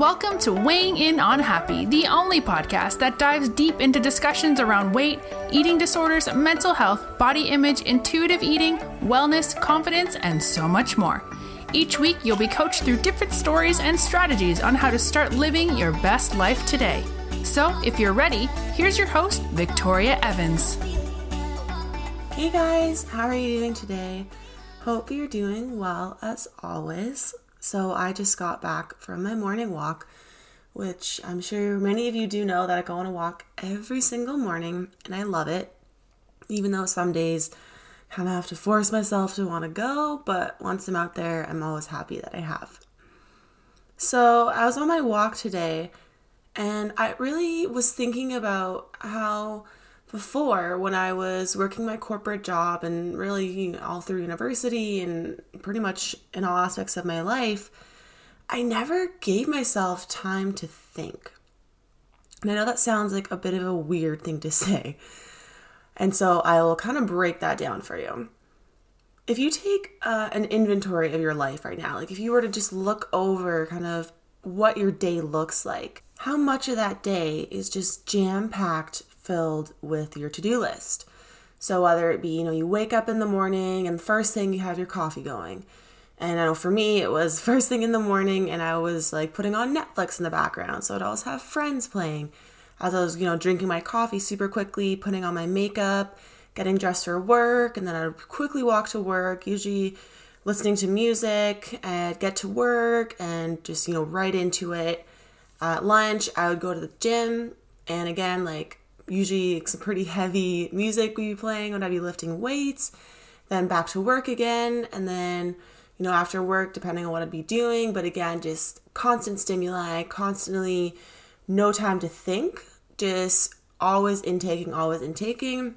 Welcome to Weighing In on Happy, the only podcast that dives deep into discussions around weight, eating disorders, mental health, body image, intuitive eating, wellness, confidence, and so much more. Each week, you'll be coached through different stories and strategies on how to start living your best life today. So, if you're ready, here's your host, Victoria Evans. Hey guys, how are you doing today? Hope you're doing well as always. So, I just got back from my morning walk, which I'm sure many of you do know that I go on a walk every single morning and I love it. Even though some days kind of have to force myself to want to go, but once I'm out there, I'm always happy that I have. So, I was on my walk today and I really was thinking about how before when I was working my corporate job and really all through university and pretty much in all aspects of my life, I never gave myself time to think. And I know that sounds like a bit of a weird thing to say. And so I will kind of break that down for you. If you take uh, an inventory of your life right now, like if you were to just look over kind of what your day looks like, how much of that day is just jam packed filled with your to do list. So whether it be, you know, you wake up in the morning and first thing you have your coffee going. And I know for me, it was first thing in the morning, and I was like putting on Netflix in the background. So I'd always have friends playing as I was, you know, drinking my coffee super quickly, putting on my makeup, getting dressed for work, and then I'd quickly walk to work, usually listening to music, and get to work and just, you know, right into it. At lunch, I would go to the gym, and again, like usually some pretty heavy music we be playing when I'd be lifting weights, then back to work again, and then you know after work, depending on what I'd be doing, but again, just constant stimuli, constantly no time to think, just always intaking, always intaking.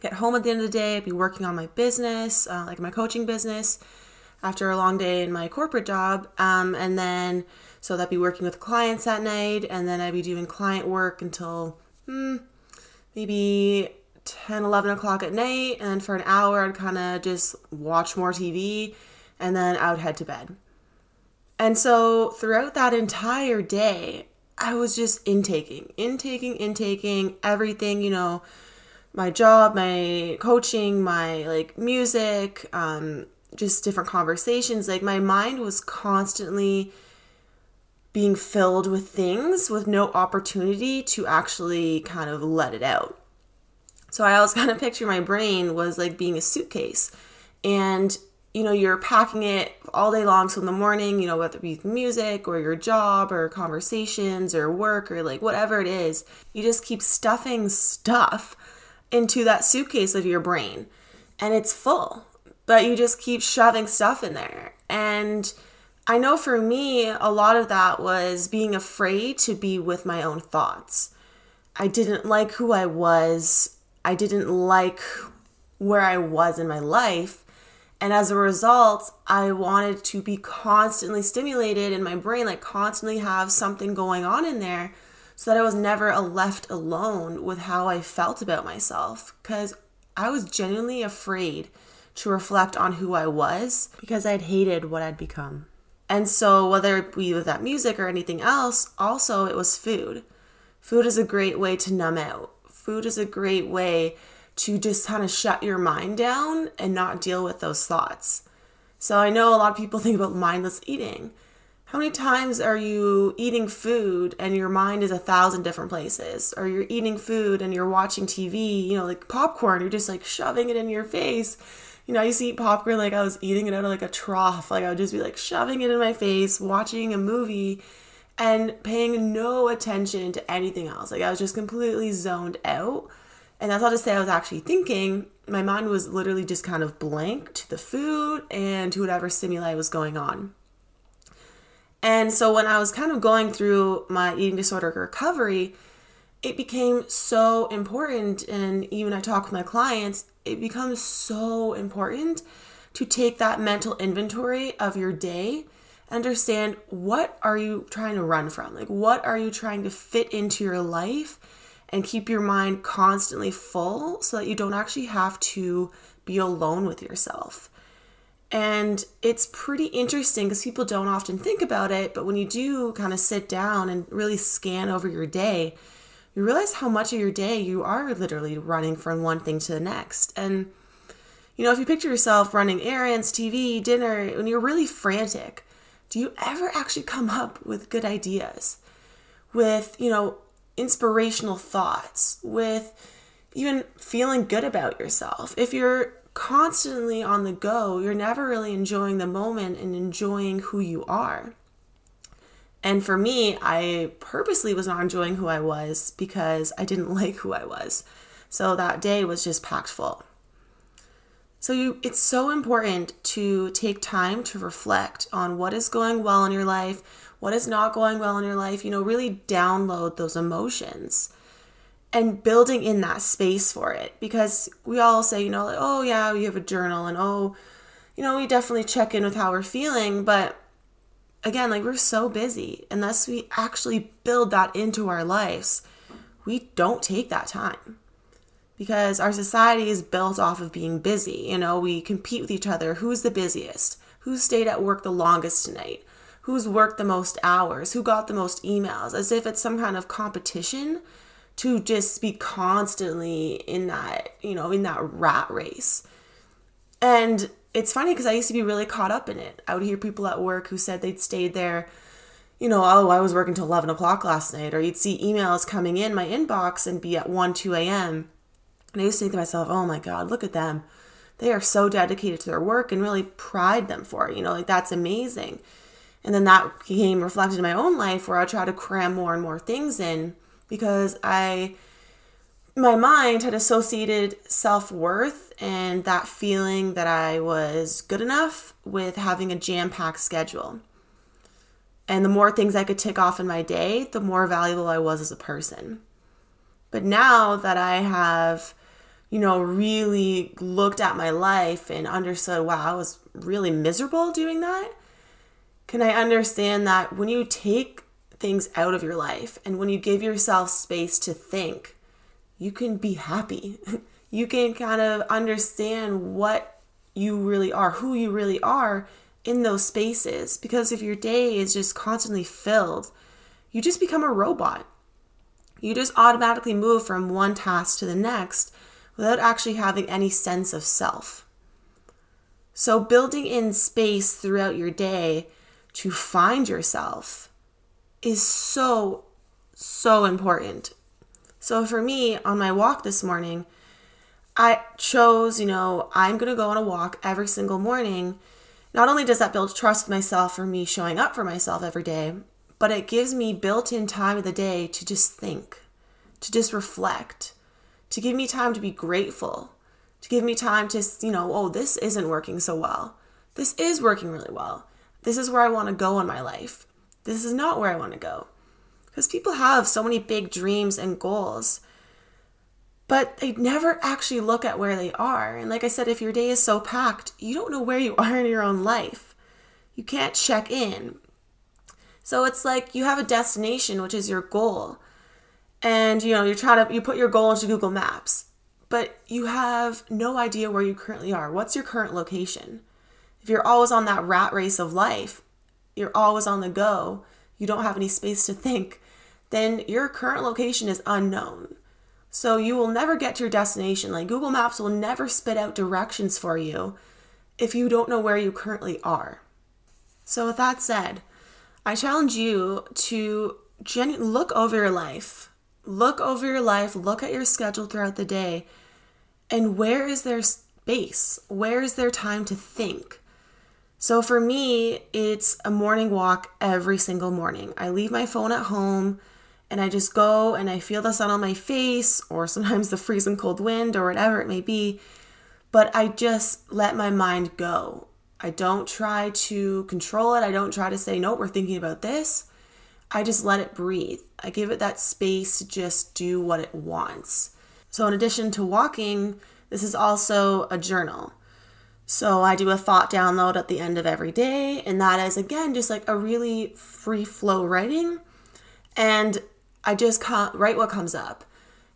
Get home at the end of the day, I'd be working on my business, uh, like my coaching business, after a long day in my corporate job, um, and then so that'd be working with clients that night, and then I'd be doing client work until hmm, maybe 10, 11 o'clock at night. And for an hour, I'd kind of just watch more TV and then I would head to bed. And so throughout that entire day, I was just intaking, intaking, intaking everything, you know, my job, my coaching, my like music, um, just different conversations. Like my mind was constantly being filled with things with no opportunity to actually kind of let it out. So I always kind of picture my brain was like being a suitcase. And you know, you're packing it all day long. So in the morning, you know, whether it be music or your job or conversations or work or like whatever it is, you just keep stuffing stuff into that suitcase of your brain and it's full. But you just keep shoving stuff in there. And I know for me, a lot of that was being afraid to be with my own thoughts. I didn't like who I was. I didn't like where I was in my life. And as a result, I wanted to be constantly stimulated in my brain, like constantly have something going on in there so that I was never left alone with how I felt about myself. Because I was genuinely afraid to reflect on who I was because I'd hated what I'd become. And so, whether it be with that music or anything else, also it was food. Food is a great way to numb out. Food is a great way to just kind of shut your mind down and not deal with those thoughts. So, I know a lot of people think about mindless eating. How many times are you eating food and your mind is a thousand different places? Or you're eating food and you're watching TV, you know, like popcorn, you're just like shoving it in your face you know, I used to eat popcorn like I was eating it out of like a trough. Like I would just be like shoving it in my face, watching a movie, and paying no attention to anything else. Like I was just completely zoned out. And that's not to say I was actually thinking. My mind was literally just kind of blank to the food and to whatever stimuli was going on. And so when I was kind of going through my eating disorder recovery, it became so important. And even I talk with my clients, it becomes so important to take that mental inventory of your day understand what are you trying to run from like what are you trying to fit into your life and keep your mind constantly full so that you don't actually have to be alone with yourself And it's pretty interesting because people don't often think about it, but when you do kind of sit down and really scan over your day, you realize how much of your day you are literally running from one thing to the next. And, you know, if you picture yourself running errands, TV, dinner, when you're really frantic, do you ever actually come up with good ideas? With, you know, inspirational thoughts, with even feeling good about yourself. If you're constantly on the go, you're never really enjoying the moment and enjoying who you are. And for me, I purposely was not enjoying who I was because I didn't like who I was. So that day was just packed full. So you it's so important to take time to reflect on what is going well in your life, what is not going well in your life, you know, really download those emotions and building in that space for it because we all say, you know, like, oh yeah, we have a journal and oh, you know, we definitely check in with how we're feeling, but again, like we're so busy unless we actually build that into our lives, we don't take that time. Because our society is built off of being busy. You know, we compete with each other. Who's the busiest? Who stayed at work the longest tonight? Who's worked the most hours? Who got the most emails? As if it's some kind of competition to just be constantly in that, you know, in that rat race. And it's funny because I used to be really caught up in it. I would hear people at work who said they'd stayed there, you know, oh, I was working till 11 o'clock last night. Or you'd see emails coming in my inbox and be at 1, 2 a.m. And I used to think to myself, oh my God, look at them. They are so dedicated to their work and really pride them for it. You know, like that's amazing. And then that became reflected in my own life where I try to cram more and more things in because I my mind had associated self-worth and that feeling that I was good enough with having a jam-packed schedule. And the more things I could tick off in my day, the more valuable I was as a person. But now that I have, you know, really looked at my life and understood, wow, I was really miserable doing that, can I understand that when you take things out of your life. And when you give yourself space to think, you can be happy. you can kind of understand what you really are, who you really are in those spaces. Because if your day is just constantly filled, you just become a robot. You just automatically move from one task to the next without actually having any sense of self. So, building in space throughout your day to find yourself is so, so important. So for me, on my walk this morning, I chose, you know, I'm going to go on a walk every single morning. Not only does that build trust myself for me showing up for myself every day, but it gives me built in time of the day to just think, to just reflect, to give me time to be grateful, to give me time to, you know, oh, this isn't working so well. This is working really well. This is where I want to go in my life. This is not where I want to go. Because people have so many big dreams and goals, but they never actually look at where they are. And like I said, if your day is so packed, you don't know where you are in your own life. You can't check in. So it's like you have a destination, which is your goal. And you know, you're trying to you put your goal into Google Maps, but you have no idea where you currently are. What's your current location? If you're always on that rat race of life, you're always on the go, you don't have any space to think, then your current location is unknown. So you will never get to your destination. Like Google Maps will never spit out directions for you if you don't know where you currently are. So, with that said, I challenge you to genu- look over your life. Look over your life, look at your schedule throughout the day, and where is there space? Where is there time to think? So for me, it's a morning walk every single morning. I leave my phone at home and I just go and I feel the sun on my face or sometimes the freezing cold wind or whatever it may be. But I just let my mind go. I don't try to control it. I don't try to say, no, we're thinking about this. I just let it breathe. I give it that space to just do what it wants. So, in addition to walking, this is also a journal. So I do a thought download at the end of every day, and that is again just like a really free flow writing. And I just write what comes up.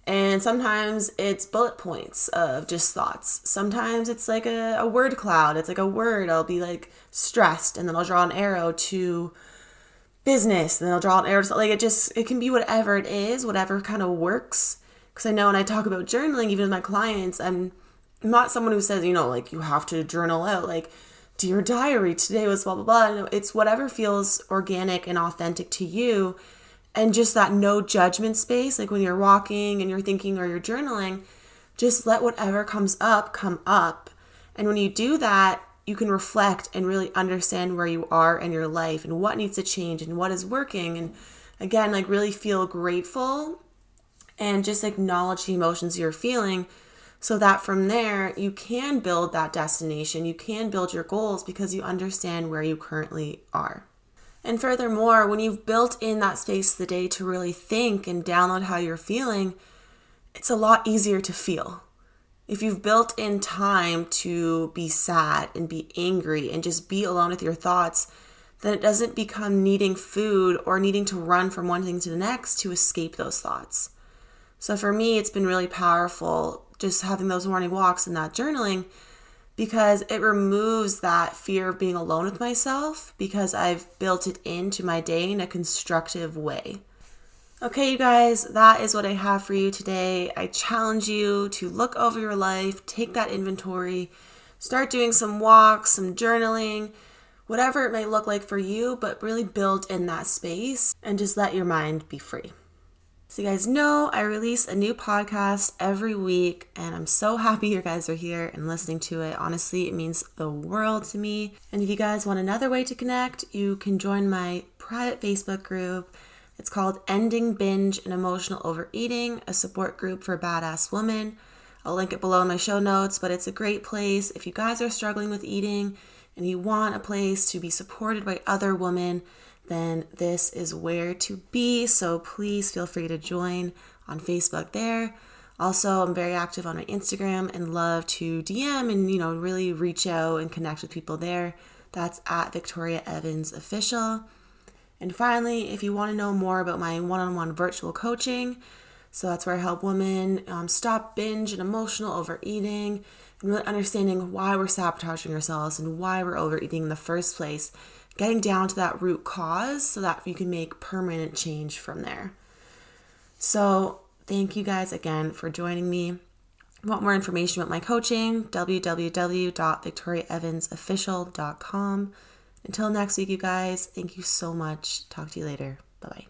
And sometimes it's bullet points of just thoughts. Sometimes it's like a, a word cloud. It's like a word. I'll be like stressed and then I'll draw an arrow to business and then I'll draw an arrow to like it just it can be whatever it is, whatever kind of works. Because I know when I talk about journaling, even with my clients, I'm not someone who says, you know, like you have to journal out. Like your diary. Today was blah, blah, blah. It's whatever feels organic and authentic to you. And just that no judgment space, like when you're walking and you're thinking or you're journaling, just let whatever comes up come up. And when you do that, you can reflect and really understand where you are in your life and what needs to change and what is working. And again, like really feel grateful and just acknowledge the emotions you're feeling so that from there you can build that destination, you can build your goals because you understand where you currently are. And furthermore, when you've built in that space of the day to really think and download how you're feeling, it's a lot easier to feel. If you've built in time to be sad and be angry and just be alone with your thoughts, then it doesn't become needing food or needing to run from one thing to the next to escape those thoughts. So for me, it's been really powerful just having those morning walks and that journaling because it removes that fear of being alone with myself because I've built it into my day in a constructive way. Okay, you guys, that is what I have for you today. I challenge you to look over your life, take that inventory, start doing some walks, some journaling, whatever it may look like for you, but really build in that space and just let your mind be free. So, you guys know I release a new podcast every week, and I'm so happy you guys are here and listening to it. Honestly, it means the world to me. And if you guys want another way to connect, you can join my private Facebook group. It's called Ending Binge and Emotional Overeating, a support group for badass women. I'll link it below in my show notes, but it's a great place if you guys are struggling with eating and you want a place to be supported by other women then this is where to be. So please feel free to join on Facebook there. Also, I'm very active on my Instagram and love to DM and you know really reach out and connect with people there. That's at Victoria Evans Official. And finally, if you want to know more about my one-on-one virtual coaching, so that's where I help women um, stop binge and emotional overeating and really understanding why we're sabotaging ourselves and why we're overeating in the first place getting down to that root cause so that you can make permanent change from there. So, thank you guys again for joining me. Want more information about my coaching? www.victoriaevansofficial.com. Until next week, you guys, thank you so much. Talk to you later. Bye bye.